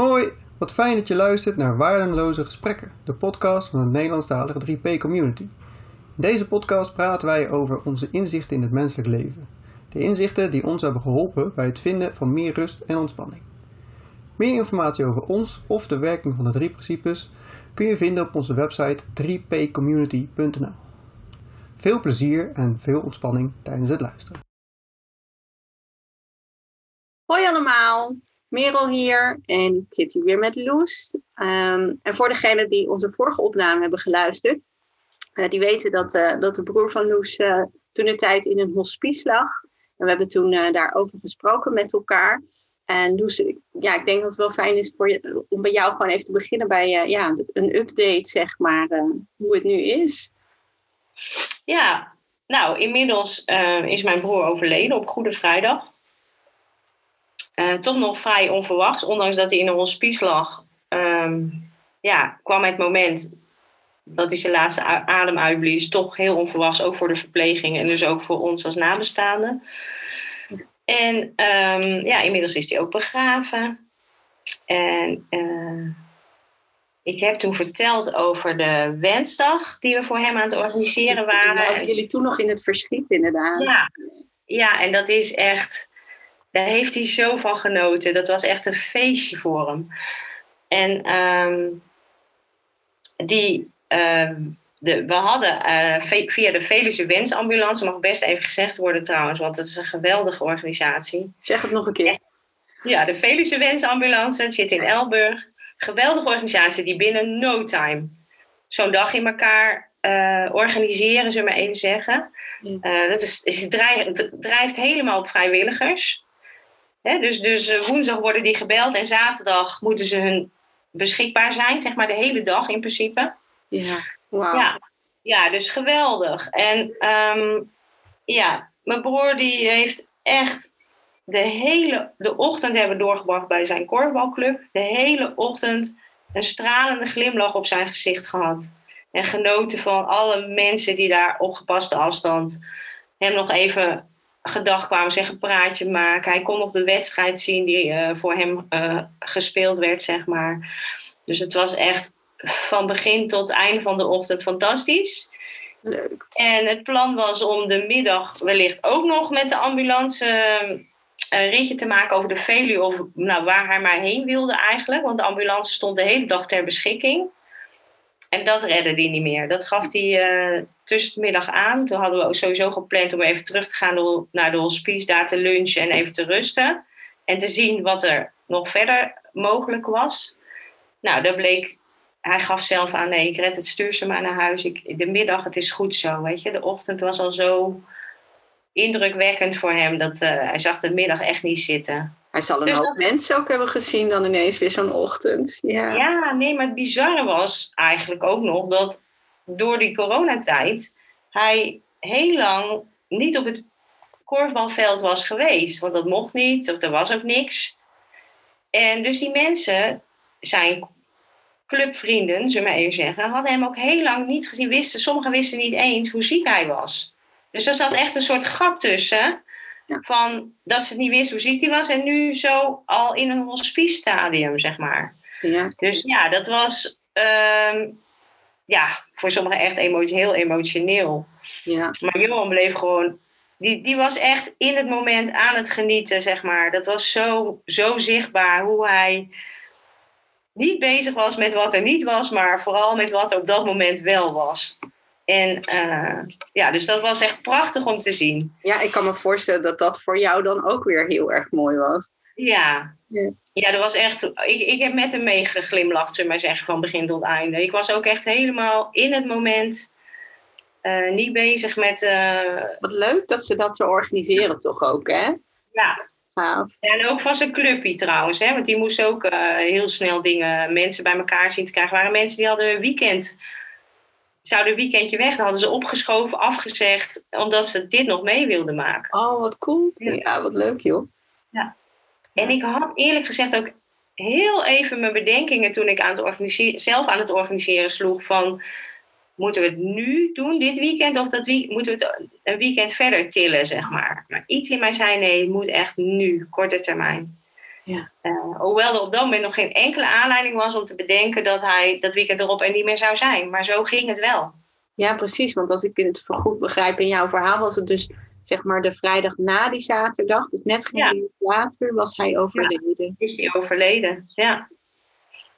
Hoi, wat fijn dat je luistert naar Waardeloze Gesprekken, de podcast van de Nederlandstalige 3P Community. In deze podcast praten wij over onze inzichten in het menselijk leven. De inzichten die ons hebben geholpen bij het vinden van meer rust en ontspanning. Meer informatie over ons of de werking van de drie principes kun je vinden op onze website 3pcommunity.nl. Veel plezier en veel ontspanning tijdens het luisteren. Hoi allemaal, Merel hier en ik zit hier weer met Loes. Ehm, en voor degenen die onze vorige opname hebben geluisterd, uh, die weten dat, uh, dat de broer van Loes uh, toen de tijd in een hospice lag. En we hebben toen daarover gesproken met elkaar. En Loes, ja, ik denk dat het wel fijn is voor je, om bij jou gewoon even te beginnen bij ja, een update, zeg maar, hoe het nu is. Ja, nou, inmiddels is mijn broer overleden op Goede Vrijdag. Uh, toch nog vrij onverwachts, ondanks dat hij in een hospice lag. Um, ja, kwam het moment dat hij zijn laatste adem uitblies, toch heel onverwachts, ook voor de verpleging en dus ook voor ons als nabestaanden. En um, ja, inmiddels is hij ook begraven. En uh, ik heb toen verteld over de wensdag die we voor hem aan het organiseren waren. Waren jullie toen nog in het verschiet, inderdaad? Ja, ja en dat is echt daar heeft hij zo van genoten. Dat was echt een feestje voor hem. En um, die, uh, de, we hadden uh, via de Veluwe Wensambulance, mag best even gezegd worden trouwens, want het is een geweldige organisatie. Zeg het nog een keer. Ja, de Veluwe Wensambulance, het zit in Elburg. Geweldige organisatie die binnen no time zo'n dag in elkaar uh, organiseren, zullen we maar even zeggen. Uh, dat is, is drijft, drijft helemaal op vrijwilligers dus, dus eh, woensdag worden die gebeld en zaterdag moeten ze hun beschikbaar zijn, zeg maar de hele dag in principe. Ja, wow. Ja, ja dus geweldig. En ehm, ja, mijn broer die heeft echt de hele de ochtend hebben doorgebracht bij zijn korfbalclub. De hele ochtend een stralende glimlach op zijn gezicht gehad. En genoten van alle mensen die daar op gepaste afstand hem nog even gedag kwamen zeggen, praatje maken. Hij kon nog de wedstrijd zien die uh, voor hem uh, gespeeld werd, zeg maar. Dus het was echt van begin tot einde van de ochtend fantastisch. Leuk. En het plan was om de middag wellicht ook nog met de ambulance een ritje te maken over de Veluwe. Of nou, waar hij maar heen wilde eigenlijk. Want de ambulance stond de hele dag ter beschikking. En dat redde hij niet meer. Dat gaf hij uh, tussen de middag aan. Toen hadden we ook sowieso gepland om even terug te gaan naar de hospice, daar te lunchen en even te rusten. En te zien wat er nog verder mogelijk was. Nou, dat bleek, hij gaf zelf aan, nee, ik red het, stuur ze maar naar huis. Ik, de middag, het is goed zo, weet je. De ochtend was al zo indrukwekkend voor hem, dat uh, hij zag de middag echt niet zitten. Hij zal een dus hoop dat... mensen ook hebben gezien dan ineens weer zo'n ochtend. Ja. ja, nee, maar het bizarre was eigenlijk ook nog dat door die coronatijd hij heel lang niet op het korfbalveld was geweest. Want dat mocht niet, of er was ook niks. En dus die mensen, zijn clubvrienden, zullen we maar even zeggen, hadden hem ook heel lang niet gezien. Wisten, sommigen wisten niet eens hoe ziek hij was. Dus er zat echt een soort gat tussen. Van dat ze het niet wisten hoe ziek hij was. En nu zo al in een hospice stadium, zeg maar. Ja. Dus ja, dat was um, ja, voor sommigen echt emotie, heel emotioneel. Ja. Maar Johan bleef gewoon... Die, die was echt in het moment aan het genieten, zeg maar. Dat was zo, zo zichtbaar hoe hij niet bezig was met wat er niet was, maar vooral met wat er op dat moment wel was. En uh, ja, dus dat was echt prachtig om te zien. Ja, ik kan me voorstellen dat dat voor jou dan ook weer heel erg mooi was. Ja, ja, ja dat was echt. Ik, ik heb met hem meegeglimlacht, zullen maar zeggen, van begin tot einde. Ik was ook echt helemaal in het moment. Uh, niet bezig met. Uh... Wat leuk dat ze dat zo organiseren, toch ook, hè? Ja. Gaaf. En ook van zijn clubje trouwens, hè? want die moest ook uh, heel snel dingen, mensen bij elkaar zien te krijgen. Er waren mensen die hadden een weekend zouden een weekendje weg. Dat hadden ze opgeschoven, afgezegd, omdat ze dit nog mee wilden maken. Oh, wat cool. Ja, wat leuk joh. En ik had eerlijk gezegd ook heel even mijn bedenkingen toen ik aan het organiseren, zelf aan het organiseren sloeg van moeten we het nu doen, dit weekend, of dat week, moeten we het een weekend verder tillen, zeg maar. Maar iets in mij zei nee, het moet echt nu, korte termijn. Ja. Uh, hoewel er op dat moment nog geen enkele aanleiding was om te bedenken dat hij dat weekend erop er niet meer zou zijn. Maar zo ging het wel. Ja, precies. Want als ik het goed begrijp in jouw verhaal, was het dus zeg maar de vrijdag na die zaterdag. Dus net geen ja. uur later was hij overleden. Ja, is hij overleden, ja.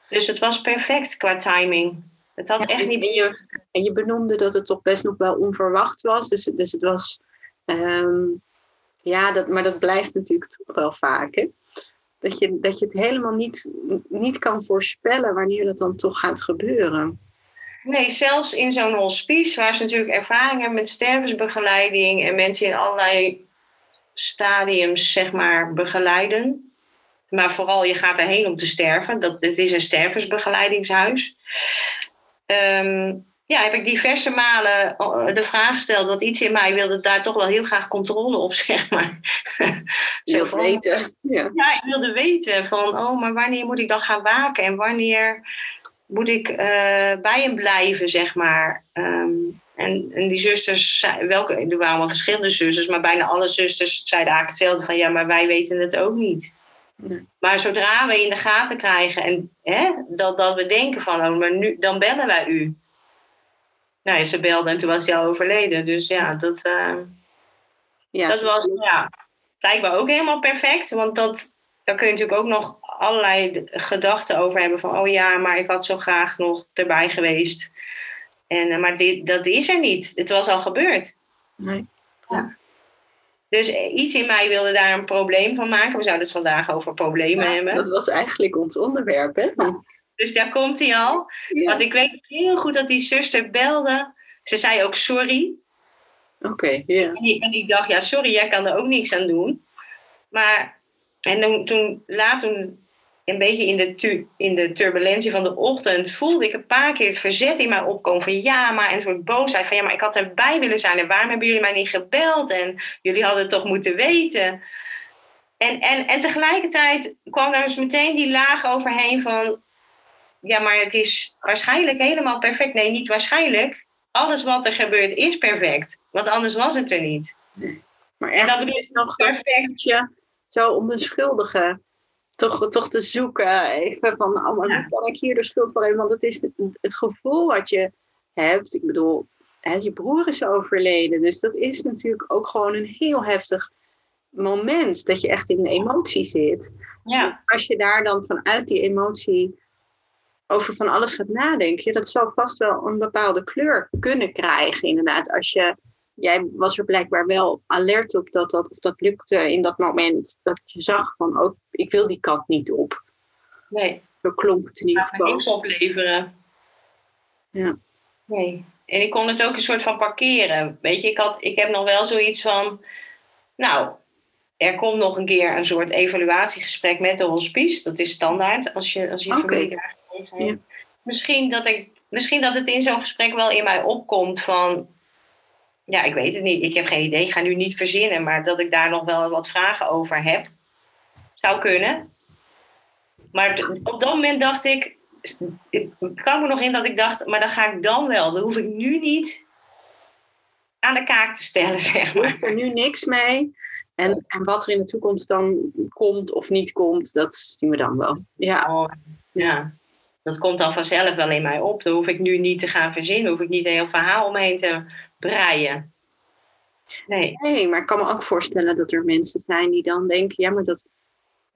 Dus het was perfect qua timing. Het had echt niet... En je, en je benoemde dat het toch best nog wel onverwacht was. Dus, dus het was... Ehm, ja, dat, maar dat blijft natuurlijk toch wel vaak. Hè? Dat, je, dat je het helemaal niet, niet kan voorspellen wanneer dat dan toch gaat gebeuren. Nee, zelfs in zo'n hospice, waar ze natuurlijk ervaring hebben met stervensbegeleiding en mensen in allerlei stadiums, zeg maar, begeleiden. Maar vooral, je gaat erheen om te sterven. Dat, het is een stervensbegeleidingshuis. Um, ja, heb ik diverse malen eh, de vraag gesteld, want iets in mij wilde daar toch wel heel graag controle op, zeg maar. Wilde weten. Ja. ja, ik wilde weten van, oh, maar wanneer moet ik dan gaan waken en wanneer moet ik uh, bij hem blijven, zeg maar. Um, en, en die zusters, welke, er waren wel verschillende zusters, maar bijna alle zusters zeiden eigenlijk hetzelfde van, ja, maar wij weten het ook niet. Nee. Maar zodra we in de gaten krijgen en hè, dat, dat we denken van, oh, maar nu, dan bellen wij u nou, ze belde en toen was hij al overleden. Dus ja, dat, uh, ja, dat was ja, blijkbaar ook helemaal perfect. Want dat, daar kun je natuurlijk ook nog allerlei gedachten over hebben. Van, oh ja, maar ik had zo graag nog erbij geweest. En, uh, maar dit, dat is er niet. Het was al gebeurd. Nee. Ja. Dus eh, iets in mij wilde daar een probleem van maken. We zouden het vandaag over problemen ja, hebben. Dat was eigenlijk ons onderwerp, hè? Dus daar komt hij al. Want ik weet heel goed dat die zuster belde. Ze zei ook sorry. Oké, ja. En, en, ik dacht, ja, sorry, jij kan er ook niks aan doen. Maar, en dan, toen, laat toen, een beetje in de, tu, in de turbulentie van de ochtend, voelde ik een paar keer het verzet in mij opkomen. Van ja, maar een soort boosheid. Van ja, maar ik had erbij willen zijn. En waarom hebben jullie mij niet gebeld? En jullie hadden het toch moeten weten. En, en, en tegelijkertijd kwam daar dus meteen die laag overheen van ja, maar het is waarschijnlijk helemaal perfect. Nee, niet waarschijnlijk. Alles wat er gebeurt is perfect. Want anders was het er niet. Nee. Maar en dan is nog perfect. zo onbeschuldige toch, toch te zoeken. Even van, oh, maar ja. kan ik hier de schuld voor hebben? Want het is het, gevoel wat je hebt. Ik bedoel, je broer is overleden. Dus dat is natuurlijk ook gewoon een heel heftig moment. Dat je echt in een emotie zit. Ja. Als je daar dan vanuit die emotie over van alles gaat nadenken, dat zal vast wel een bepaalde kleur kunnen krijgen. Inderdaad, als je, jij was er blijkbaar wel alert op dat dat, of dat lukte in dat moment dat je zag van, oh, ik wil die kant niet op. Nee. Zo klonk het ieder geval. niks opleveren. Ja. Nee. En ik kon het ook een soort van parkeren. Weet je, ik, had, ik heb nog wel zoiets van, nou, er komt nog een keer een soort evaluatiegesprek met de hospice. Dat is standaard als je, als je okay. familie ja. Misschien, dat ik, misschien dat het in zo'n gesprek wel in mij opkomt van... Ja, ik weet het niet. Ik heb geen idee. Ik ga nu niet verzinnen. Maar dat ik daar nog wel wat vragen over heb. Zou kunnen. Maar op dat moment dacht ik... Ik kan me nog in dat ik dacht... Maar dan ga ik dan wel. Dan hoef ik nu niet aan de kaak te stellen, zeg maar. Je hoeft er nu niks mee. En, en wat er in de toekomst dan komt of niet komt, dat zien we dan wel. Ja. Oh, ja dat komt dan vanzelf wel in mij op. Dan hoef ik nu niet te gaan verzinnen, hoef ik niet een heel verhaal omheen te breien. Nee. nee, maar ik kan me ook voorstellen dat er mensen zijn die dan denken, ja, maar dat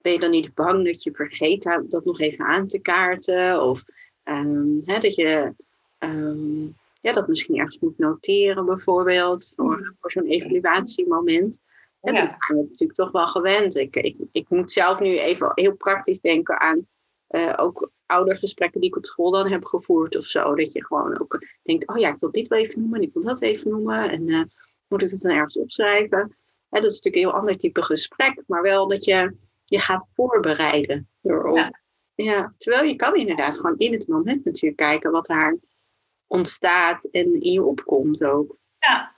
ben je dan niet bang dat je vergeet dat nog even aan te kaarten? Of ehm, hè, dat je um, ja, dat misschien ergens moet noteren, bijvoorbeeld, voor, mm. voor zo'n evaluatiemoment. Ja. Dat zijn we natuurlijk toch wel gewend. Ik, ik, ik moet zelf nu even heel praktisch denken aan uh, ook oudergesprekken die ik op school dan heb gevoerd of zo. Dat je gewoon ook denkt, oh ja, ik wil dit wel even noemen en ik wil dat even noemen. En uh, moet ik het dan ergens opschrijven? dat is natuurlijk een heel ander type gesprek, maar wel dat je je gaat voorbereiden. Ja. ja. terwijl je kan inderdaad gewoon in het moment natuurlijk kijken wat daar ontstaat en in je opkomt ook. Ja,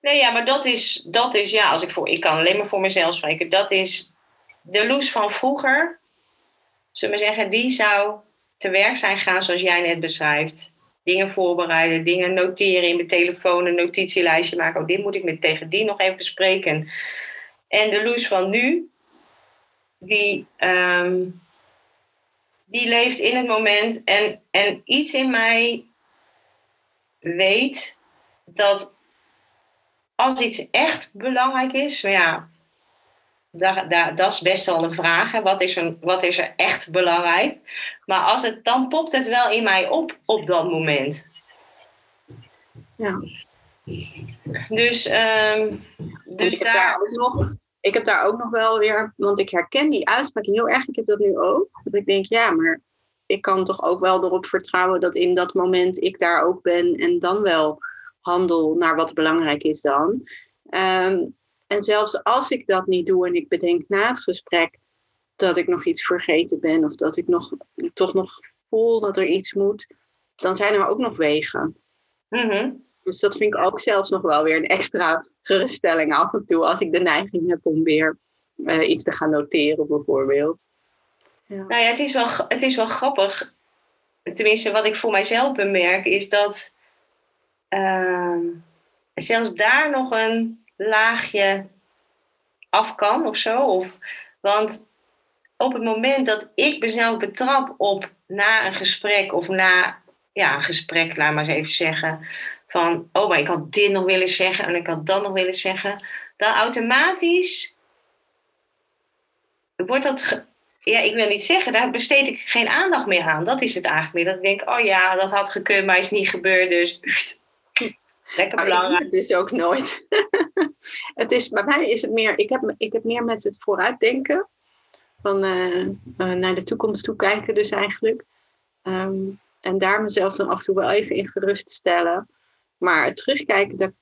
nee, ja, maar dat is, dat is ja, als ik voor, ik kan alleen maar voor mezelf spreken, dat is de Loes van vroeger zullen we zeggen, die zou te werk zijn gaan zoals jij net beschrijft. Dingen voorbereiden, dingen noteren in mijn telefoon, een notitielijstje maken. Oh, dit moet ik met tegen die nog even bespreken. En de Loes van nu, die, ehm, die leeft in het moment en, en iets in mij weet dat als iets echt belangrijk is, maar ja, daar, daar, dat is best wel een vraag. Hè. Wat, is er, wat is er echt belangrijk? Maar als het, dan popt het wel in mij op op dat moment. Ja. Dus, ehm, dus ik, heb daar. daar ook nog, ik heb daar ook nog wel weer, want ik herken die uitspraak heel erg. Ik heb dat nu ook. Dat ik denk, ja, maar ik kan toch ook wel erop vertrouwen dat in dat moment ik daar ook ben en dan wel handel naar wat belangrijk is dan. Ehm, en zelfs als ik dat niet doe en ik bedenk na het gesprek dat ik nog iets vergeten ben of dat ik nog, toch nog voel dat er iets moet, dan zijn er ook nog wegen. Mhm. Dus dat vind ik ook zelfs nog wel weer een extra geruststelling af en toe als ik de neiging heb om weer eh, iets te gaan noteren bijvoorbeeld. Ja. Nou ja, het is, wel, het is wel grappig. Tenminste, wat ik voor mijzelf bemerk, is dat ehm, zelfs daar nog een laagje af kan of zo. Of, want op het moment dat ik mezelf betrap op na een gesprek of na ja, een gesprek, laat maar eens even zeggen, van oh, maar ik had dit nog willen zeggen en ik had dat nog willen zeggen, dan automatisch wordt dat ja, ik wil niet zeggen, daar besteed ik geen aandacht meer aan. Dat is het eigenlijk meer. Dat ik denk, oh ja, dat had gekund, maar is niet gebeurd, dus lekker Maar belangrijk. het dus ook nooit. het is, bij mij is het meer, ik heb, ik heb meer met het vooruitdenken. Van eh, eh, naar de toekomst toe kijken dus eigenlijk. Ehm, en daar mezelf dan af en toe wel even in geruststellen. Maar het terugkijken, dat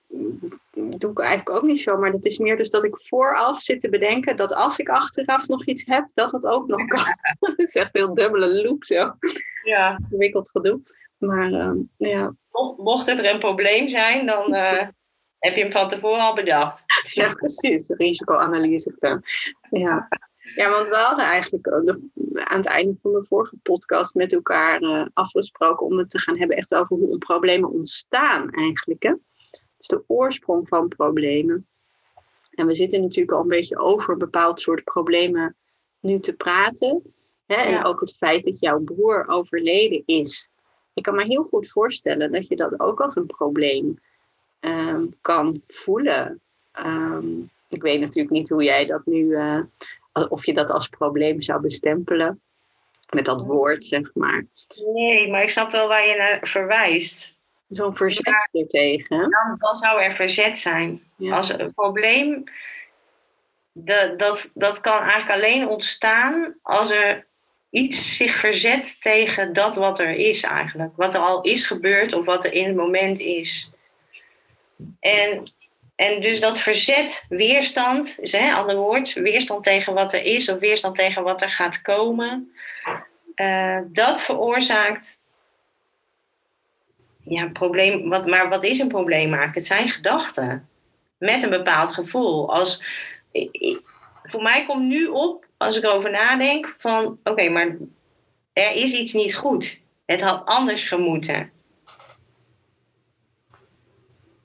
doe ik eigenlijk ook niet zo. Maar dat is meer dus dat ik vooraf zit te bedenken dat als ik achteraf nog iets heb, dat dat ook nog kan. dat is echt heel dubbele loop zo. Ja. Ingewikkeld gedoe. Maar ehm, ja, Mocht- het er een probleem zijn, dan eh, heb je hem van tevoren al bedacht. Ja, precies. Risicoanalyse gedaan. Ja. ja, want we hadden eigenlijk eh, de- aan het einde van de vorige podcast met elkaar eh, afgesproken om het te gaan hebben echt over hoe problemen ontstaan eigenlijk. Hè? Dus de oorsprong van problemen. En we zitten natuurlijk al een beetje over een bepaald soort problemen nu te praten. Hè? En Ja. ook het feit dat jouw broer overleden is. Ik kan me heel goed voorstellen dat je dat ook als een probleem ehm, kan voelen. Ehm, ik weet natuurlijk niet hoe jij dat nu, eh, of je dat als probleem zou bestempelen. Met dat woord, zeg maar. Nee, maar ik snap wel waar je naar verwijst. Zo'n verzet ertegen. Dan, dan zou er verzet zijn. Ja. Als een probleem, de, dat, dat kan eigenlijk alleen ontstaan als er iets zich verzet tegen dat wat er is eigenlijk. Wat er al is gebeurd of wat er in het moment is. En, en dus dat verzet, weerstand, is een ander woord, weerstand tegen wat er is of weerstand tegen wat er gaat komen, eh, dat veroorzaakt ja, probleem. Wat, maar wat is een probleem eigenlijk? Het zijn gedachten met een bepaald gevoel. Als, voor mij komt nu op, als ik erover nadenk, van oké, maar er is iets niet goed. Het had anders gemoeten.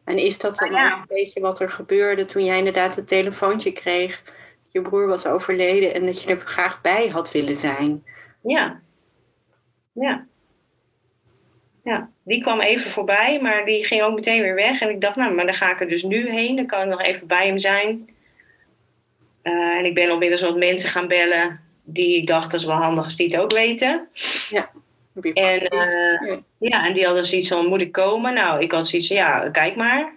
En is dat dan ja. een beetje wat er gebeurde toen jij inderdaad het telefoontje kreeg? Je broer was overleden en dat je er graag bij had willen zijn. Ja. Ja. Ja, die kwam even voorbij, maar die ging ook meteen weer weg. En ik dacht, nou, maar dan ga ik er dus nu heen. Dan kan ik nog even bij hem zijn. Eh, en ik ben inmiddels wat mensen gaan bellen die ik dacht, dat is wel handig als die het ook weten. Je En, eh, ja. Ja, en die hadden zoiets van, moet ik komen? Nou, ik had zoiets van, ja, kijk maar.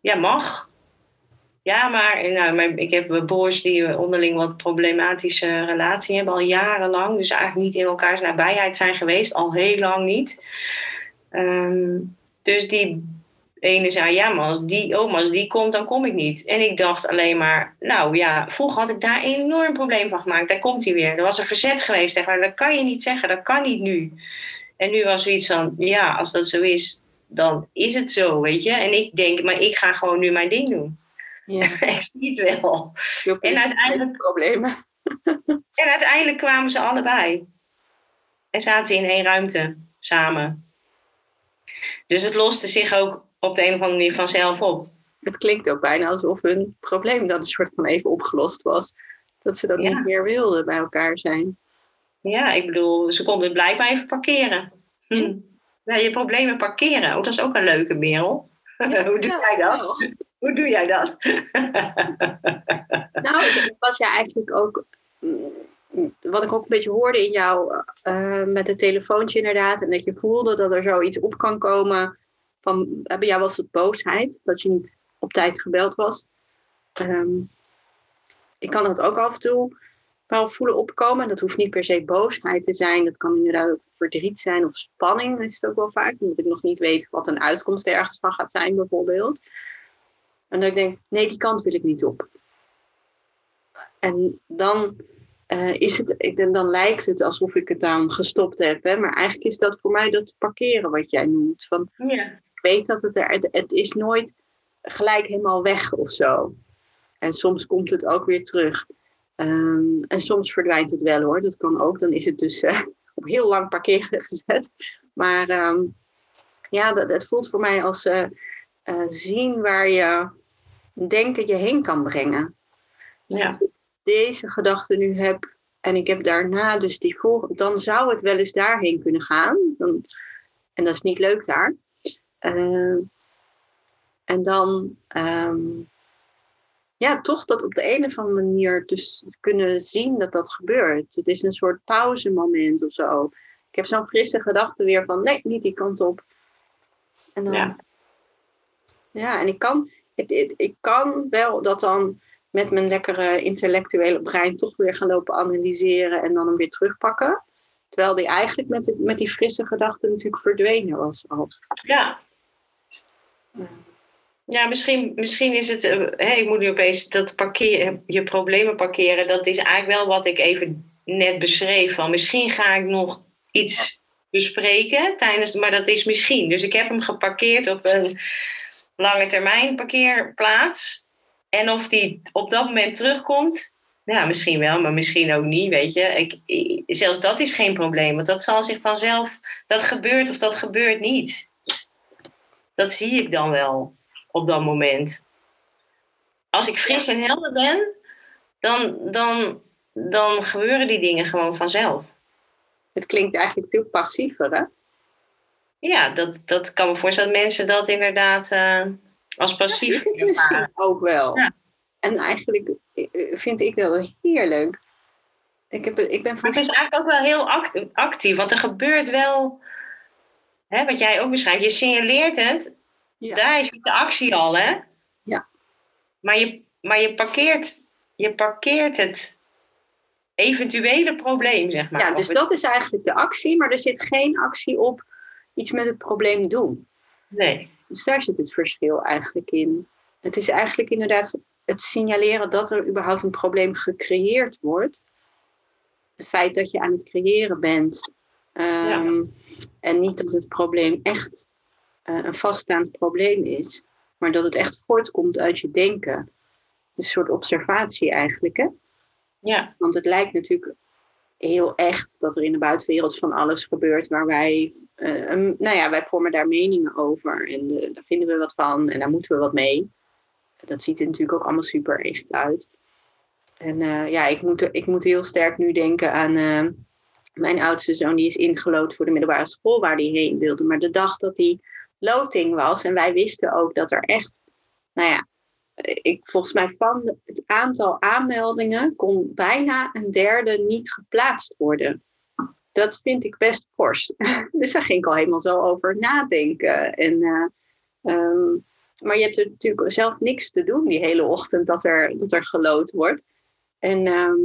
Ja, mag. Ja, maar nou, mijn, ik heb broers die onderling wat problematische relatie hebben, al jarenlang. Dus eigenlijk niet in elkaars nabijheid zijn geweest, al heel lang niet. Ehm, dus die ene zei, ja, maar als die, maar als die komt, dan kom ik niet. En ik dacht alleen maar, nou ja, vroeger had ik daar een enorm probleem van gemaakt. Daar komt hij weer. Er was een verzet geweest tegen maar dat kan je niet zeggen, dat kan niet nu. En nu was zoiets van, ja, als dat zo is, dan is het zo, weet je. En ik denk, maar ik ga gewoon nu mijn ding doen. Ja, Ik zie het wel. En uiteindelijk- problemen. En uiteindelijk kwamen ze allebei. En zaten ze in één ruimte samen. Dus het loste zich ook op de een of andere manier vanzelf op. Het klinkt ook bijna alsof hun probleem dan een soort van even opgelost was. Dat ze dat Ja. niet meer wilden bij elkaar zijn. Ja, ik bedoel, ze konden blijkbaar even parkeren. Hm. Ja, je problemen parkeren. Oh, dat is ook een leuke, Merel. Hoe doe jij dat? Hoe doe jij dat? Nou, was jij eigenlijk ook. mm, Wat ik ook een beetje hoorde in jou eh, met het telefoontje inderdaad. En dat je voelde dat er zoiets op kan komen. Van, bij jou was het boosheid. Dat je niet op tijd gebeld was. Ehm, ik kan dat ook af en toe wel voelen opkomen. Dat hoeft niet per se boosheid te zijn. Dat kan inderdaad ook verdriet zijn of spanning. is het ook wel vaak. Omdat ik nog niet weet wat een uitkomst ergens van gaat zijn bijvoorbeeld. En dat ik denk, nee, die kant wil ik niet op. En dan, eh, is het, ik, dan lijkt het alsof ik het dan gestopt heb. Hè? Maar eigenlijk is dat voor mij dat parkeren wat jij noemt. Van, Ja. Ik weet dat het er, het, het is nooit gelijk helemaal weg of zo. En soms komt het ook weer terug. Ehm, en soms verdwijnt het wel hoor, dat kan ook. Dan is het dus eh, op heel lang parkeren gezet. Maar ehm, ja, dat, het voelt voor mij als eh, eh, zien waar je denken je heen kan brengen. Ja. Als ik deze gedachte nu heb en ik heb daarna dus die volgende, dan zou het wel eens daarheen kunnen gaan. Dan, en dat is niet leuk daar. Eh, en dan, ehm, ja, toch dat op de een of andere manier dus kunnen zien dat dat gebeurt. Het is een soort pauzemoment of zo. Ik heb zo'n frisse gedachte weer van, nee, niet die kant op. En dan, Ja. ja, en ik kan, ik, ik, ik kan wel dat dan met mijn lekkere intellectuele brein toch weer gaan lopen analyseren en dan hem weer terugpakken. Terwijl die eigenlijk met, de- met die frisse gedachte natuurlijk verdwenen was al. Ja. Ja, misschien, misschien is het. eh, hè, ik moet nu opeens dat parkeren, je problemen parkeren. Dat is eigenlijk wel wat ik even net beschreef. Van misschien ga ik nog iets bespreken tijdens. Maar dat is misschien. Dus ik heb hem geparkeerd op een lange termijn parkeerplaats. En of die op dat moment terugkomt. Ja, misschien wel, maar misschien ook niet, weet je. Ik, zelfs dat is geen probleem, want dat zal zich vanzelf... Dat gebeurt of dat gebeurt niet. Dat zie ik dan wel op dat moment. Als ik fris en helder ben, dan, dan, dan gebeuren die dingen gewoon vanzelf. Het klinkt eigenlijk veel passiever, hè? Ja, dat, dat kan me voorstellen dat mensen dat inderdaad eh, als passief het ervaren. misschien ook wel. Ja. En eigenlijk eh, vind ik dat heerlijk. Ik, heb, ik ben Maar het is eigenlijk ook wel heel act- actief, want er gebeurt wel, hè, wat jij ook beschrijft, je signaleert het, Ja. daar zit de actie al, hè? Ja. Maar je, maar je, parkeert, je parkeert het eventuele probleem, zeg maar. Ja, dus het- dat is eigenlijk de actie, maar er zit geen actie op iets met het probleem doen. Nee, Dus daar zit het verschil eigenlijk in. Het is eigenlijk inderdaad het signaleren dat er überhaupt een probleem gecreëerd wordt. Het feit dat je aan het creëren bent. Ehm, En niet dat het probleem echt eh, een vaststaand probleem is, maar dat het echt voortkomt uit je denken. Een soort observatie eigenlijk. Hè? ja, Want het lijkt natuurlijk heel echt dat er in de buitenwereld van alles gebeurt waar wij, eh, nou ja, wij vormen daar meningen over en eh, daar vinden we wat van en daar moeten we wat mee. Dat ziet er natuurlijk ook allemaal super echt uit. En ja, ik moet, ik moet heel sterk nu denken aan mijn oudste zoon, die is ingelood voor de middelbare school waar hij heen wilde. Maar de dag dat die loting was, en wij wisten ook dat er echt, nou ja, ik, volgens mij van het aantal aanmeldingen kon bijna een derde niet geplaatst worden. Dat vind ik best fors. Dus daar ging ik al helemaal zo over nadenken. En, eh, ehm, maar je hebt er natuurlijk zelf niks te doen die hele ochtend dat er, dat er gelood wordt. En ehm,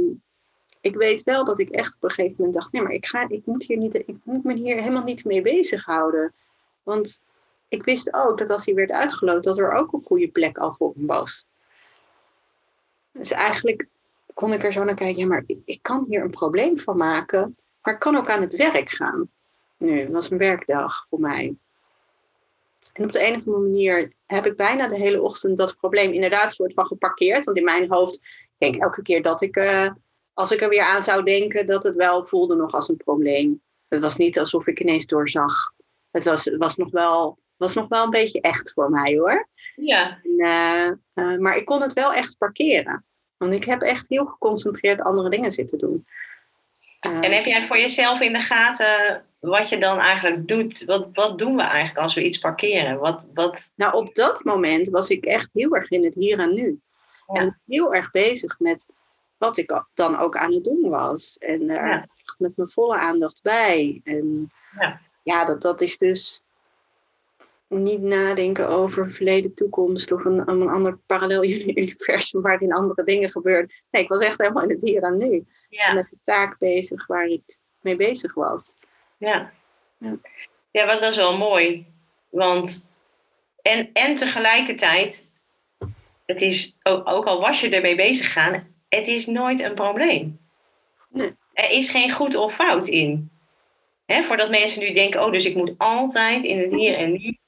ik weet wel dat ik echt op een gegeven moment dacht: nee, maar ik, ga, ik, moet, hier niet, ik moet me hier helemaal niet mee bezighouden. Want ik wist ook dat als hij werd uitgeloot, dat er ook een goede plek al voor hem was. Dus eigenlijk kon ik er zo naar kijken, ja, maar ik, kan hier een probleem van maken, maar ik kan ook aan het werk gaan. Nu, was een werkdag voor mij. En op de een of andere manier heb ik bijna de hele ochtend dat probleem inderdaad soort van geparkeerd. Want in mijn hoofd, ik elke keer dat ik, eh, als ik er weer aan zou denken, dat het wel voelde nog als een probleem. Het was niet alsof ik ineens doorzag. Het was, was, nog, wel, was nog wel een beetje echt voor mij hoor. ja, En, eh, eh, maar ik kon het wel echt parkeren. Want ik heb echt heel geconcentreerd andere dingen zitten doen. Uh, en heb jij voor jezelf in de gaten wat je dan eigenlijk doet? Wat, wat doen we eigenlijk als we iets parkeren? Wat, wat... Nou, op dat moment was ik echt heel erg in het hier en nu. Ja. En heel erg bezig met wat ik dan ook aan het doen was. En daar ja. met mijn volle aandacht bij. En ja, ja dat, dat is dus niet nadenken over verleden, toekomst of een, een ander parallel universum waarin andere dingen gebeuren. Nee, ik was echt helemaal in het hier en nu. Ja. Met de taak bezig waar ik mee bezig was. Ja, ja. dat is wel mooi. Want, en, en tegelijkertijd, het is, ook, ook al was je ermee bezig gaan, het is nooit een probleem. Nee. Er is geen goed of fout in. He, voordat mensen nu denken, oh, dus ik moet altijd in het hier en nu.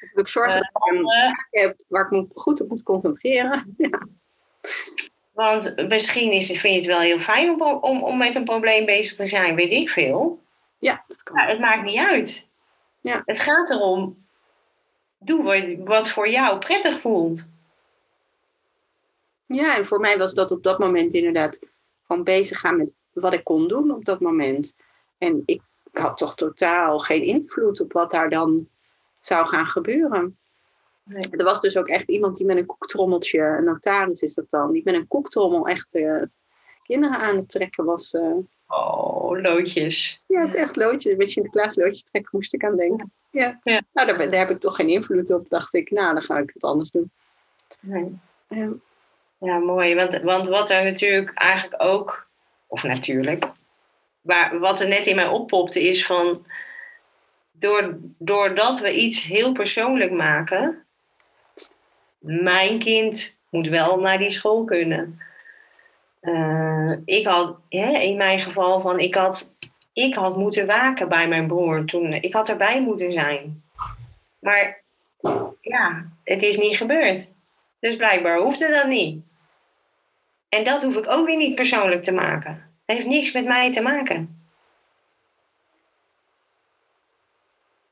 Ik moet zorgen dat ik een heb waar ik me goed op moet concentreren. Ja. Want misschien is, vind je het wel heel fijn om, om, om met een probleem bezig te zijn, weet ik veel. Ja, dat kan. Het maakt niet uit. Ja. Het gaat erom, doe wat voor jou prettig voelt. Ja, en voor mij was dat op dat moment inderdaad gewoon bezig gaan met wat ik kon doen op dat moment. En ik had toch totaal geen invloed op wat daar dan zou gaan gebeuren. Nee. Er was dus ook echt iemand die met een koektrommeltje, een notaris is dat dan, die met een koektrommel echt uh, kinderen aan het trekken was. Uh. Oh, loodjes. Ja, het is echt loodjes. Met Sinterklaas loodjes trekken moest ik aan denken. Ja. ja. Nou, daar, daar, heb ik toch geen invloed op. Dacht ik, nou, dan ga ik het anders doen. Nee. Ja. Ja, mooi. Want, want wat er natuurlijk eigenlijk ook, of natuurlijk, waar, wat er net in mij oppopte is van, door, doordat we iets heel persoonlijk maken, mijn kind moet wel naar die school kunnen. Uh, ik had, in mijn geval van, ik had, ik had moeten waken bij mijn broer toen, ik had erbij moeten zijn. Maar ja, het is niet gebeurd. Dus blijkbaar hoefde dat niet. En dat hoef ik ook weer niet persoonlijk te maken. Het heeft niks met mij te maken.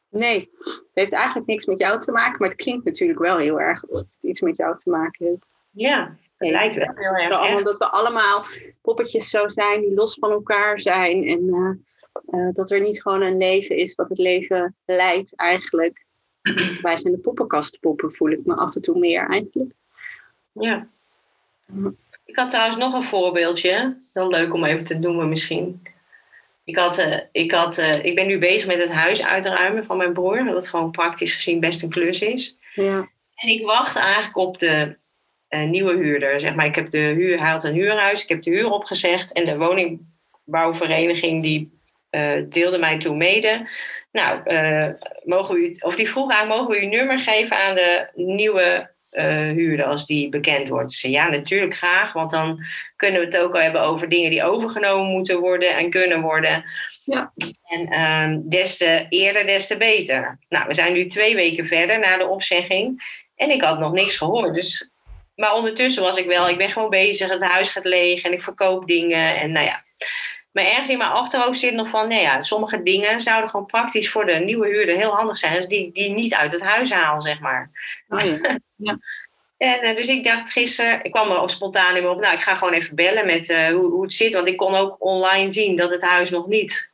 Nee, het heeft eigenlijk niks met jou te maken, maar het klinkt natuurlijk wel heel erg alsof het iets met jou te maken heeft. Ja, het lijkt wel heel erg. Allemaal, dat we allemaal poppetjes zo zijn die los van elkaar zijn. En uh, uh, dat er niet gewoon een leven is wat het leven leidt eigenlijk. Wij zijn de poppenkastpoppen, voel ik me af en toe meer eigenlijk. Ja. Ik had trouwens nog een voorbeeldje. Heel leuk om even te noemen misschien. Ik, had, uh, ik, had, uh, ik ben nu bezig met het huis uitruimen van mijn broer. Dat het gewoon praktisch gezien best een klus is. Ja. En ik wacht eigenlijk op de uh, nieuwe huurder. Zeg maar, ik heb de huur, hij had een huurhuis. Ik heb de huur opgezegd. En de woningbouwvereniging die deelde mij toen mede. Nou, mogen we u, of die vroeg aan, mogen we uw nummer geven aan de nieuwe uh, huurder als die bekend wordt. Ze ja, natuurlijk graag, want dan kunnen we het ook al hebben over dingen die overgenomen moeten worden en kunnen worden. Ja. En um, des te eerder, des te beter. Nou, we zijn nu twee weken verder na de opzegging en ik had nog niks gehoord. Dus, maar ondertussen was ik wel, ik ben gewoon bezig, het huis gaat leeg en ik verkoop dingen en nou ja. Maar ergens in mijn achterhoofd zit nog van, nee nou ja, sommige dingen zouden gewoon praktisch voor de nieuwe huurder heel handig zijn. als die, die niet uit het huis haal, zeg maar. Oh ja. ja. En uh, dus ik dacht gisteren, ik kwam er ook spontaan in me op, nou ik ga gewoon even bellen met uh, hoe, hoe het zit. Want ik kon ook online zien dat het huis nog niet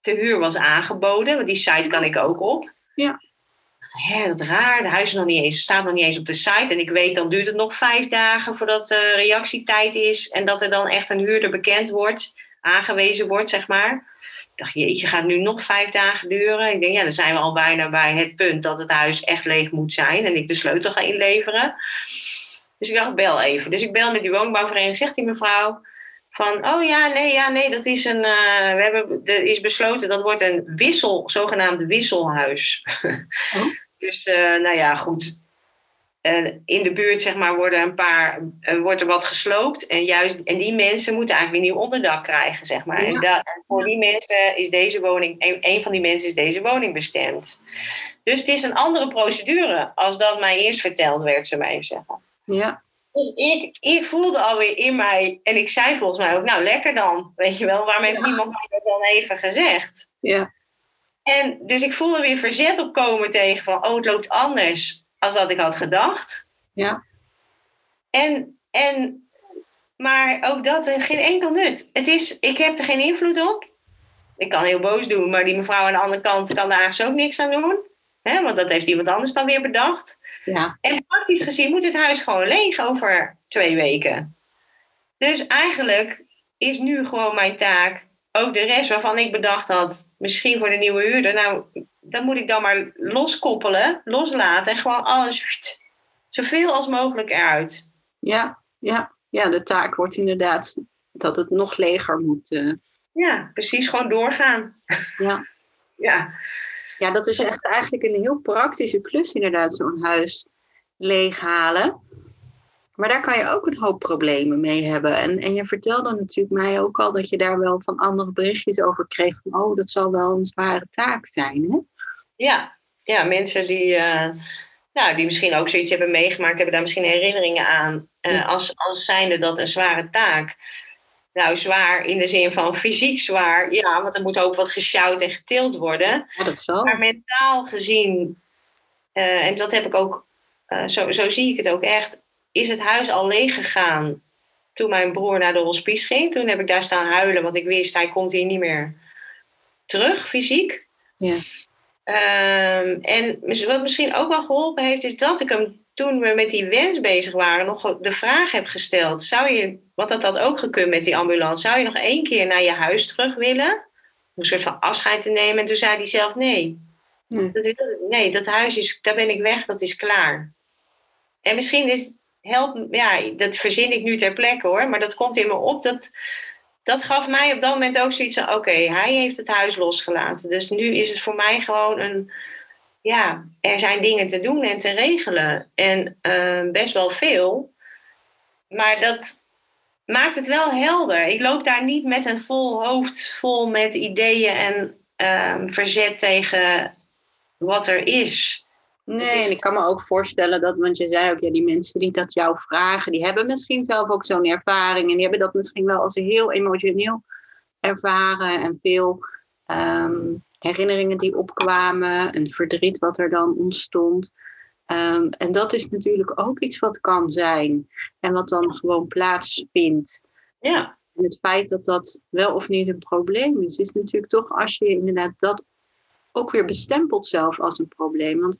te huur was aangeboden. Want die site kan ik ook op. Ja. Hé, dat raar. De huis is nog niet eens, staat nog niet eens op de site. En ik weet, dan duurt het nog vijf dagen voordat de reactietijd is. En dat er dan echt een huurder bekend wordt aangewezen wordt, zeg maar. Ik dacht, jeetje, gaat nu nog vijf dagen duren? Ik denk, ja, dan zijn we al bijna bij het punt dat het huis echt leeg moet zijn en ik de sleutel ga inleveren. Dus ik dacht, bel even. Dus ik bel met die woonbouwvereniging, zegt die mevrouw van, oh ja, nee, ja, nee, dat is een, uh, we hebben, er is besloten, dat wordt een wissel, zogenaamd wisselhuis. Oh. dus, uh, nou ja, goed, uh, in de buurt zeg maar, worden een paar, uh, wordt er wat gesloopt. En, juist, en die mensen moeten eigenlijk weer nieuw onderdak krijgen. Zeg maar. Ja. En, dat, en, voor die mensen is deze woning, een, een, van die mensen is deze woning bestemd. Dus het is een andere procedure als dat mij eerst verteld werd, zou mij zeggen. Ja. Dus ik, ik voelde alweer in mij, en ik zei volgens mij ook, nou lekker dan, weet je wel, waarom heeft ja. niemand mij dat dan even gezegd? Ja. En dus ik voelde weer verzet opkomen tegen van, oh het loopt anders als dat ik had gedacht. Ja. En, en Maar ook dat, eh, geen enkel nut. Het is, ik heb er geen invloed op. Ik kan heel boos doen, maar die mevrouw aan de andere kant kan daar eigenlijk ook niks aan doen. Hè, want dat heeft iemand anders dan weer bedacht. Ja. En praktisch gezien moet het huis gewoon leeg over twee weken. Dus eigenlijk is nu gewoon mijn taak, ook de rest waarvan ik bedacht had, misschien voor de nieuwe huurder, nou, dan moet ik dan maar loskoppelen, loslaten en gewoon alles zoveel als mogelijk eruit. Ja, ja. ja, de taak wordt inderdaad dat het nog leger moet. eh, Ja, precies, gewoon doorgaan. ja. Ja, ja, dat is echt eigenlijk een heel praktische klus inderdaad, zo'n huis leeghalen. Maar daar kan je ook een hoop problemen mee hebben. En, en je vertelde natuurlijk mij ook al dat je daar wel van andere berichtjes over kreeg. Van, oh, dat zal wel een zware taak zijn. Hè? Ja. ja mensen die, nou, die misschien ook zoiets hebben meegemaakt, hebben daar misschien herinneringen aan. Ja. als, als zijnde dat een zware taak. Nou, zwaar in de zin van fysiek zwaar. Ja, want er moet ook wat gesjouwd en getild worden. Ja, dat zal. Maar mentaal gezien, eh, en dat heb ik ook, zo, zo zie ik het ook echt, is het huis al leeg gegaan toen mijn broer naar de hospice ging. Toen heb ik daar staan huilen, want ik wist hij komt hier niet meer terug, fysiek. Ja. Ehm, en wat misschien ook wel geholpen heeft, is dat ik hem toen we met die wens bezig waren, nog de vraag heb gesteld. Zou je, want dat had ook gekund met die ambulance, zou je nog één keer naar je huis terug willen? Om een soort van afscheid te nemen. En toen zei hij zelf nee. Dat nee, dat huis is, daar ben ik weg, dat is klaar. En misschien is, help, ja, dat verzin ik nu ter plekke hoor, maar dat komt in me op. Dat, dat gaf mij op dat moment ook zoiets van, oké, hij heeft het huis losgelaten. Dus nu is het voor mij gewoon een, ja, er zijn dingen te doen en te regelen. En eh, best wel veel. Maar dat maakt het wel helder. Ik loop daar niet met een vol hoofd vol met ideeën en ehm, verzet tegen wat er is. Nee, en ik kan me ook voorstellen dat, want je zei ook, ja, die mensen die dat jou vragen, die hebben misschien zelf ook zo'n ervaring en die hebben dat misschien wel als heel emotioneel ervaren en veel ehm, herinneringen die opkwamen, een verdriet wat er dan ontstond. Ehm, en dat is natuurlijk ook iets wat kan zijn en wat dan gewoon plaatsvindt. Ja, En het feit dat dat wel of niet een probleem is, is natuurlijk toch als je inderdaad dat ook weer bestempelt zelf als een probleem. Want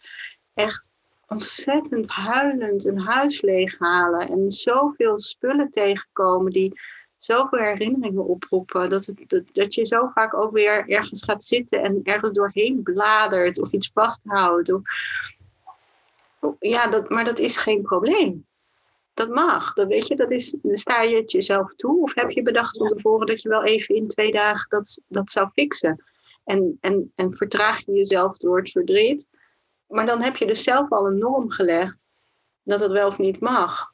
echt ontzettend huilend een huis leeghalen en zoveel spullen tegenkomen die zoveel herinneringen oproepen, dat, het, dat, dat je zo vaak ook weer ergens gaat zitten en ergens doorheen bladert of iets vasthoudt. Of, ja, dat, maar dat is geen probleem. Dat mag, dat weet je, dat is, sta je het jezelf toe. Of heb je bedacht van tevoren dat je wel even in twee dagen dat, dat zou fixen? En, en, en vertraag je jezelf door het verdriet. Maar dan heb je dus zelf al een norm gelegd dat het wel of niet mag.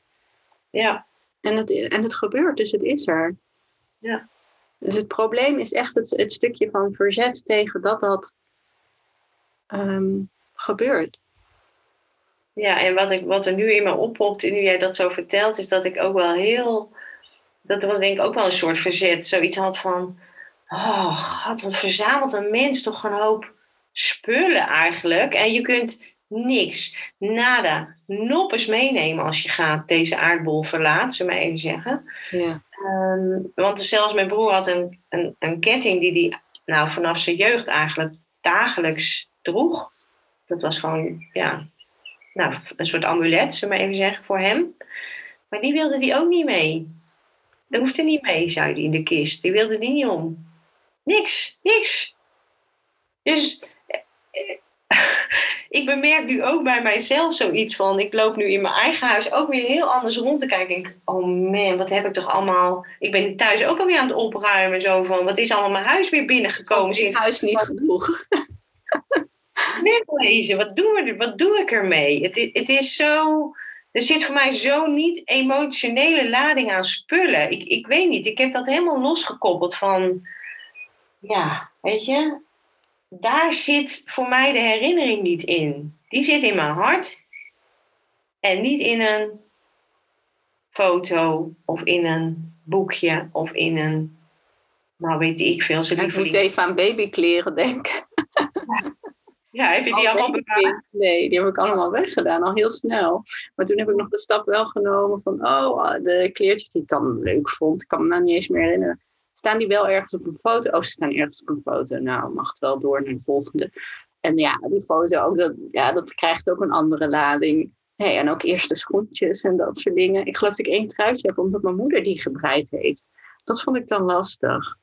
ja, En het, en het gebeurt, dus het is er. Ja. Dus het probleem is echt het, het stukje van verzet tegen dat dat ehm, gebeurt. ja. En wat, ik, wat er nu in me oppopt, nu jij dat zo vertelt, is dat ik ook wel heel. Dat was denk ik ook wel een soort verzet. Zoiets had van. Oh, god, wat verzamelt een mens toch een hoop spullen eigenlijk. En je kunt niks, nada, noppes meenemen als je gaat deze aardbol verlaat, zullen we maar even zeggen. Ja. Ehm, want zelfs mijn broer had een, een, een ketting die hij nou, vanaf zijn jeugd eigenlijk dagelijks droeg. Dat was gewoon ja, nou, een soort amulet, zullen we maar even zeggen, voor hem. Maar die wilde die ook niet mee. Dat hoefde niet mee, zei hij in de kist. Die wilde die niet om. Niks, niks. Dus ik bemerk nu ook bij mijzelf zoiets van, ik loop nu in mijn eigen huis ook weer heel anders rond te kijken. Ik denk, oh man, wat heb ik toch allemaal... Ik ben thuis ook alweer aan het opruimen, zo van, wat is allemaal mijn huis weer binnengekomen in sinds huis niet genoeg. weglezen. Wat doe, er, wat doe ik ermee? Het, het is zo... Er zit voor mij zo niet emotionele lading aan spullen. Ik, ik weet niet, ik heb dat helemaal losgekoppeld van... Ja, weet je, daar zit voor mij de herinnering niet in. Die zit in mijn hart en niet in een foto of in een boekje of in een, nou weet ik veel, zijn Ik moet even aan babykleren denken. Ja, heb je die Al allemaal bewaard? Nee, die heb ik allemaal weggedaan, al heel snel. Maar toen heb ik nog de stap wel genomen van, oh, de kleertjes die ik dan leuk vond, ik kan me nou niet eens meer herinneren. Staan die wel ergens op een foto? Oh, ze staan ergens op een foto. Nou, mag het wel door naar de volgende. En ja, die foto ook, dat, ja, dat krijgt ook een andere lading. Hey, en ook eerste schoentjes en dat soort dingen. Ik geloof dat ik één truitje heb, omdat mijn moeder die gebreid heeft. Dat vond ik dan lastig.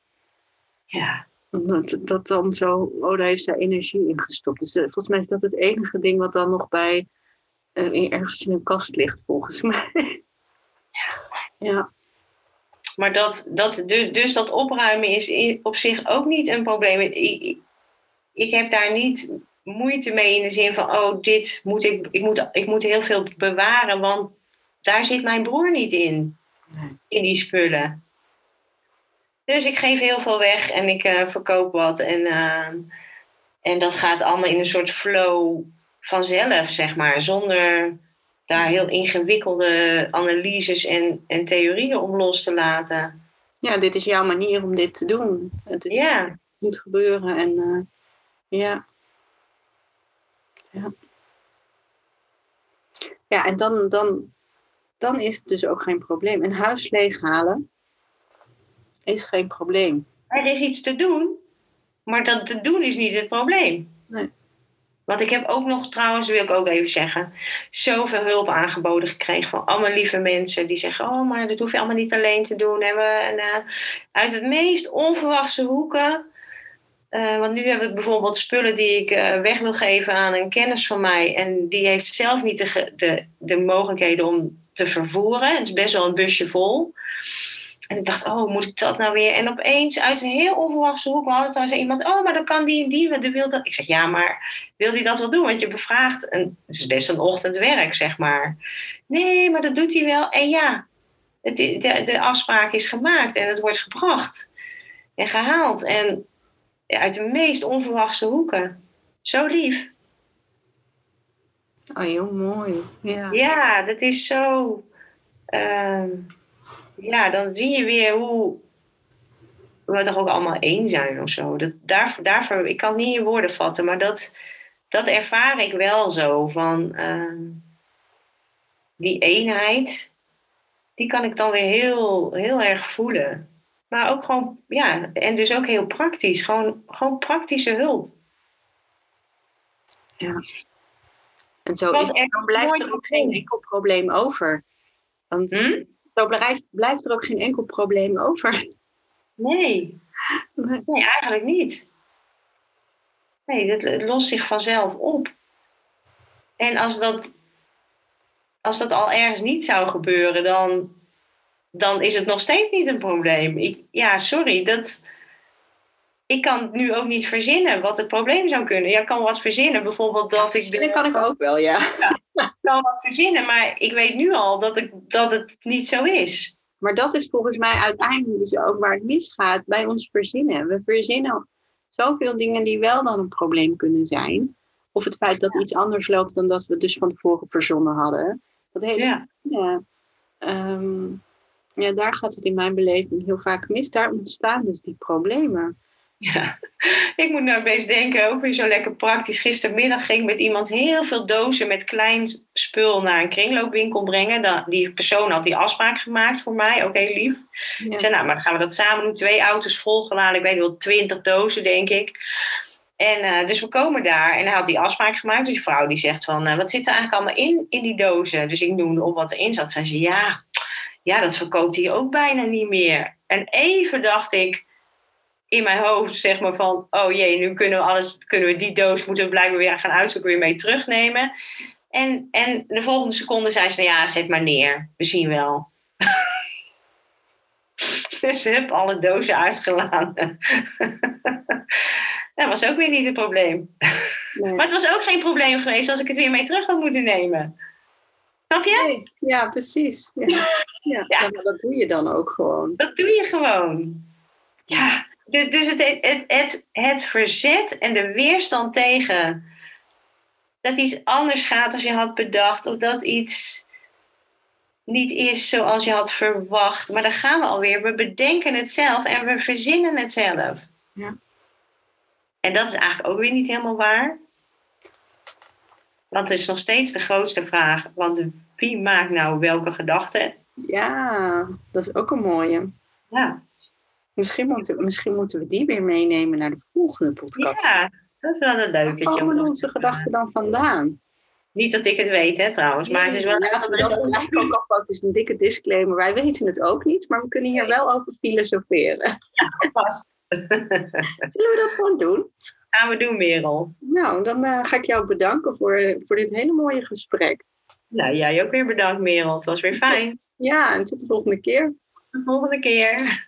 Ja. Dat, dat dan zo, oh, daar heeft zij energie in gestopt. Dus eh, volgens mij is dat het enige ding wat dan nog bij in- ergens in een kast ligt, volgens mij. Ja, Maar dat, dat, dus, dus dat opruimen is op zich ook niet een probleem. Ik, ik, heb daar niet moeite mee in de zin van, oh, dit moet ik, ik moet, ik moet heel veel bewaren, want daar zit mijn broer niet in, Nee. in die spullen. Dus ik geef heel veel weg en ik eh, verkoop wat. En, eh, en dat gaat allemaal in een soort flow vanzelf, zeg maar, zonder daar heel ingewikkelde analyses en, en theorieën op los te laten. ja, dit is jouw manier om dit te doen. Het is, Ja, moet gebeuren en eh, ja. Ja, ja en dan, dan, dan is het dus ook geen probleem. Een huis leeghalen is geen probleem. er is iets te doen, maar dat te doen is niet het probleem. Nee. Want ik heb ook nog, trouwens, wil ik ook even zeggen, zoveel hulp aangeboden gekregen van allemaal lieve mensen die zeggen: Oh, maar dat hoef je allemaal niet alleen te doen. En we, eh, uit het meest onverwachte hoeken. eh, want nu heb ik bijvoorbeeld spullen die ik eh, weg wil geven aan een kennis van mij. En die heeft zelf niet de, de, de mogelijkheden om te vervoeren. Het is best wel een busje vol. En ik dacht, oh, moet ik dat nou weer? En opeens uit een heel onverwachte hoek had er zei iemand, oh, maar dan kan die en die, die wil dat. Ik zeg, ja, maar wil die dat wel doen? Want je bevraagt, een, het is best een ochtendwerk, zeg maar. Nee, maar dat doet hij wel. En ja, het, de, de afspraak is gemaakt en het wordt gebracht en gehaald. En uit de meest onverwachte hoeken. Zo lief. Oh, heel mooi. Ja. Ja, dat is zo. ehm, ja, dan zie je weer hoe we toch ook allemaal één zijn of zo. Dat, daarvoor, daarvoor, ik kan het niet in woorden vatten, maar dat, dat ervaar ik wel zo. Van ehm, die eenheid, die kan ik dan weer heel, heel erg voelen. Maar ook gewoon, ja, en dus ook heel praktisch. Gewoon, gewoon praktische hulp. En zo, is, dan blijft er ook geen een- enkel probleem over. Want Hm? zo blijft, blijft er ook geen enkel probleem over. Nee. Nee, eigenlijk niet. Nee, het lost zich vanzelf op. En als dat, als dat al ergens niet zou gebeuren, dan, dan is het nog steeds niet een probleem. Ik, ja, sorry, dat, ik kan nu ook niet verzinnen wat het probleem zou kunnen. Ja, ik kan wat verzinnen, bijvoorbeeld dat ik... Dat kan ik ook wel, ja. Ik kan wat verzinnen, maar ik weet nu al dat, ik, dat het niet zo is. Maar dat is volgens mij uiteindelijk dus ook waar het misgaat bij ons verzinnen. We verzinnen zoveel dingen die wel dan een probleem kunnen zijn. Of het feit dat iets anders loopt dan dat we dus van tevoren verzonnen hadden. Dat hele Ja. ja, ehm, ja, daar gaat het in mijn beleving heel vaak mis. Daar ontstaan dus die problemen. Ja, ik moet nou opeens denken, ook weer zo lekker praktisch. Gistermiddag ging ik met iemand heel veel dozen met klein spul naar een kringloopwinkel brengen. Die persoon had die afspraak gemaakt voor mij, ook heel lief. Ja. Ik zei, nou, maar dan gaan we dat samen doen. Twee auto's volgeladen, ik weet wel, twintig dozen, denk ik. En eh, dus we komen daar en hij had die afspraak gemaakt. Dus die vrouw die zegt van, eh, wat zit er eigenlijk allemaal in, in die dozen? Dus ik noemde op wat erin zat. Zei ze, ja, ja, dat verkoopt hij ook bijna niet meer. En even dacht ik in mijn hoofd, zeg maar van, oh jee, nu kunnen we alles, kunnen we die doos, moeten we blijkbaar weer gaan uitzoeken, weer mee terugnemen. En, en de volgende seconde zei ze, nou ja, zet maar neer, we zien wel. dus ze heb alle dozen uitgeladen. Dat was ook weer niet het probleem. Nee. Maar het was ook geen probleem geweest als ik het weer mee terug had moeten nemen. Snap je? Nee, Ja, precies. Ja. Ja. Ja. ja, maar dat doe je dan ook gewoon. Dat doe je gewoon. Ja, dus het, het, het, het verzet en de weerstand tegen dat iets anders gaat als je had bedacht, of dat iets niet is zoals je had verwacht. Maar dan gaan we alweer. We bedenken het zelf en we verzinnen het zelf. Ja. En dat is eigenlijk ook weer niet helemaal waar. Want het is nog steeds de grootste vraag. Want wie maakt nou welke gedachten? Ja, dat is ook een mooie. Ja. Misschien moeten, misschien moeten we die weer meenemen naar de volgende podcast. Ja, dat is wel een leuke. Waar komen onze gedachten dan vandaan? Niet dat ik het weet, hè, trouwens. Maar het is wel... Dat ook. Het is een dikke disclaimer. Wij weten het ook niet, maar we kunnen hier wel over filosoferen. Ja, vast. Zullen we dat gewoon doen? Gaan we doen, Merel. Nou, dan uh, ga ik jou bedanken voor, voor dit hele mooie gesprek. Nou, jij ook weer bedankt, Merel. Het was weer fijn. Ja, en tot de volgende keer. De volgende keer.